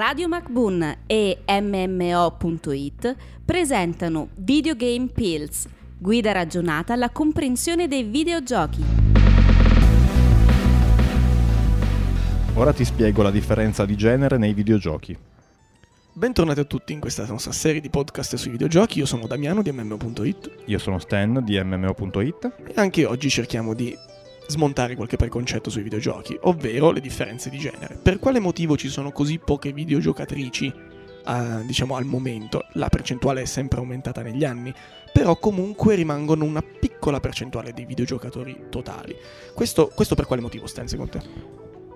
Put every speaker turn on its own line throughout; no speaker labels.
Radio MacBoon e MMO.it presentano Videogame Pills, guida ragionata alla comprensione dei videogiochi.
Ora ti spiego la differenza di genere nei videogiochi.
Bentornati a tutti in questa nostra serie di podcast sui videogiochi. Io sono Damiano di MMO.it
Io sono Stan di MMO.it
e anche oggi cerchiamo di smontare qualche preconcetto sui videogiochi, ovvero le differenze di genere. Per quale motivo ci sono così poche videogiocatrici, uh, diciamo al momento? La percentuale è sempre aumentata negli anni, però comunque rimangono una piccola percentuale dei videogiocatori totali. Questo, questo per quale motivo, Stan, secondo te?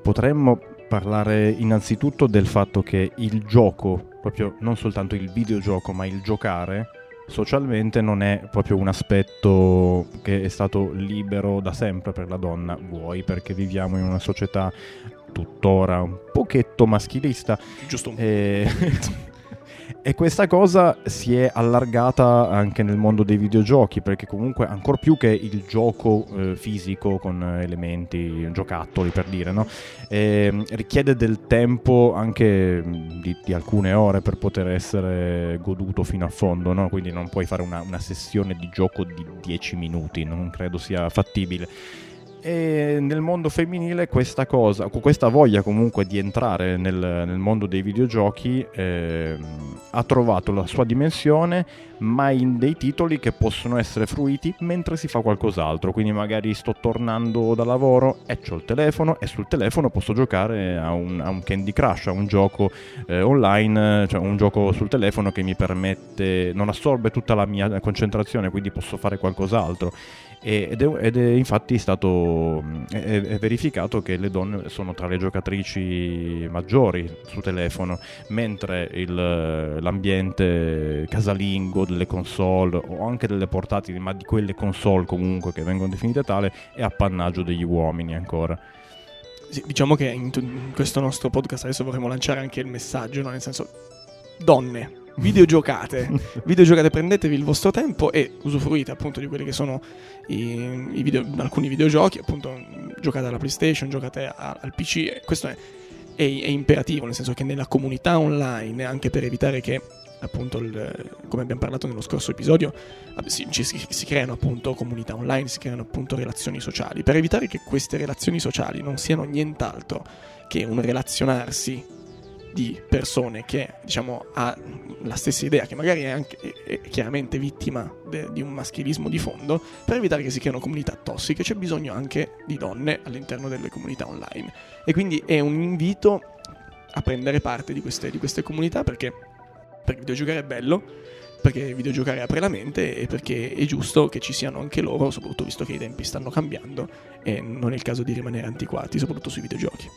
Potremmo parlare innanzitutto del fatto che il gioco, proprio non soltanto il videogioco, ma il giocare, socialmente non è proprio un aspetto che è stato libero da sempre per la donna, vuoi perché viviamo in una società tuttora un pochetto maschilista.
Giusto un
E... E questa cosa si è allargata anche nel mondo dei videogiochi, perché comunque ancora più che il gioco eh, fisico con elementi, giocattoli per dire, no? eh, richiede del tempo anche di, di, alcune ore per poter essere goduto fino a fondo, no? quindi non puoi fare una, una sessione di gioco di 10 minuti, non credo sia fattibile. E nel mondo femminile questa cosa, questa voglia comunque di entrare nel, nel mondo dei videogiochi eh, ha trovato la sua dimensione, ma in dei titoli che possono essere fruiti mentre si fa qualcos'altro. Quindi magari sto tornando da lavoro e ho il telefono e sul telefono posso giocare a un, a un Candy Crush, a un gioco eh, online, cioè un gioco sul telefono che mi permette, non assorbe tutta la mia concentrazione, quindi posso fare qualcos'altro. Ed è, ed è, infatti stato è, è, verificato che le donne sono tra le giocatrici maggiori su telefono, mentre il, l'ambiente casalingo delle console o anche delle portatili, ma di quelle console comunque che vengono definite tale, è appannaggio degli uomini ancora.
Sì, diciamo che in, in, questo nostro podcast adesso vorremmo lanciare anche il messaggio, no? nel senso, donne, videogiocate, videogiocate, prendetevi il vostro tempo e usufruite appunto di quelli che sono i, i video, alcuni videogiochi, appunto giocate alla PlayStation, giocate a, al PC, questo è, è, è, imperativo, nel senso che nella comunità online, anche per evitare che appunto il, come abbiamo parlato nello scorso episodio si, ci, si creano appunto comunità online, si creano appunto relazioni sociali, per evitare che queste relazioni sociali non siano nient'altro che un relazionarsi di persone che diciamo ha la stessa idea, che magari è, anche, è chiaramente vittima de, di un maschilismo di fondo, per evitare che si creino comunità tossiche c'è bisogno anche di donne all'interno delle comunità online. E quindi è un invito a prendere parte di queste, di queste comunità perché, perché videogiocare è bello, perché videogiocare apre la mente e perché è giusto che ci siano anche loro, soprattutto visto che i tempi stanno cambiando e non è il caso di rimanere antiquati, soprattutto sui videogiochi.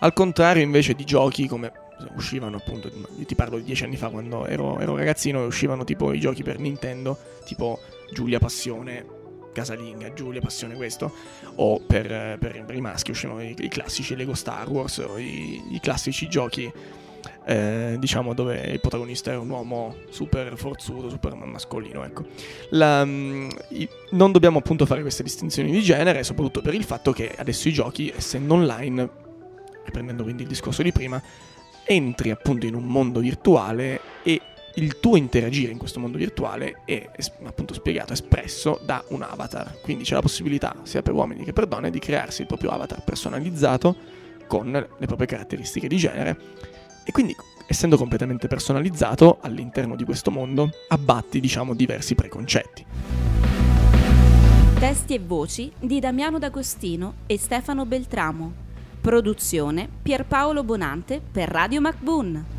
Al contrario invece di giochi come uscivano appunto, ti parlo di dieci anni fa quando ero, ero ragazzino e uscivano tipo i giochi per Nintendo, tipo Giulia Passione, casalinga, Giulia Passione questo, o per, per, per i maschi uscivano i, i, classici Lego Star Wars, o i, i classici giochi eh, diciamo dove il protagonista è un uomo super forzuto, super mascolino, ecco. La, um, i, non dobbiamo appunto fare queste distinzioni di genere, soprattutto per il fatto che adesso i giochi, essendo online, riprendendo quindi il discorso di prima, entri appunto in un mondo virtuale e il tuo interagire in questo mondo virtuale è appunto spiegato, espresso da un avatar. Quindi c'è la possibilità, sia per uomini che per donne, di crearsi il proprio avatar personalizzato con le proprie caratteristiche di genere. E quindi, essendo completamente personalizzato all'interno di questo mondo, abbatti, diciamo, diversi preconcetti.
Testi e voci di Damiano D'Agostino e Stefano Beltramo. Produzione Pierpaolo Bonante per Radio MacBoon.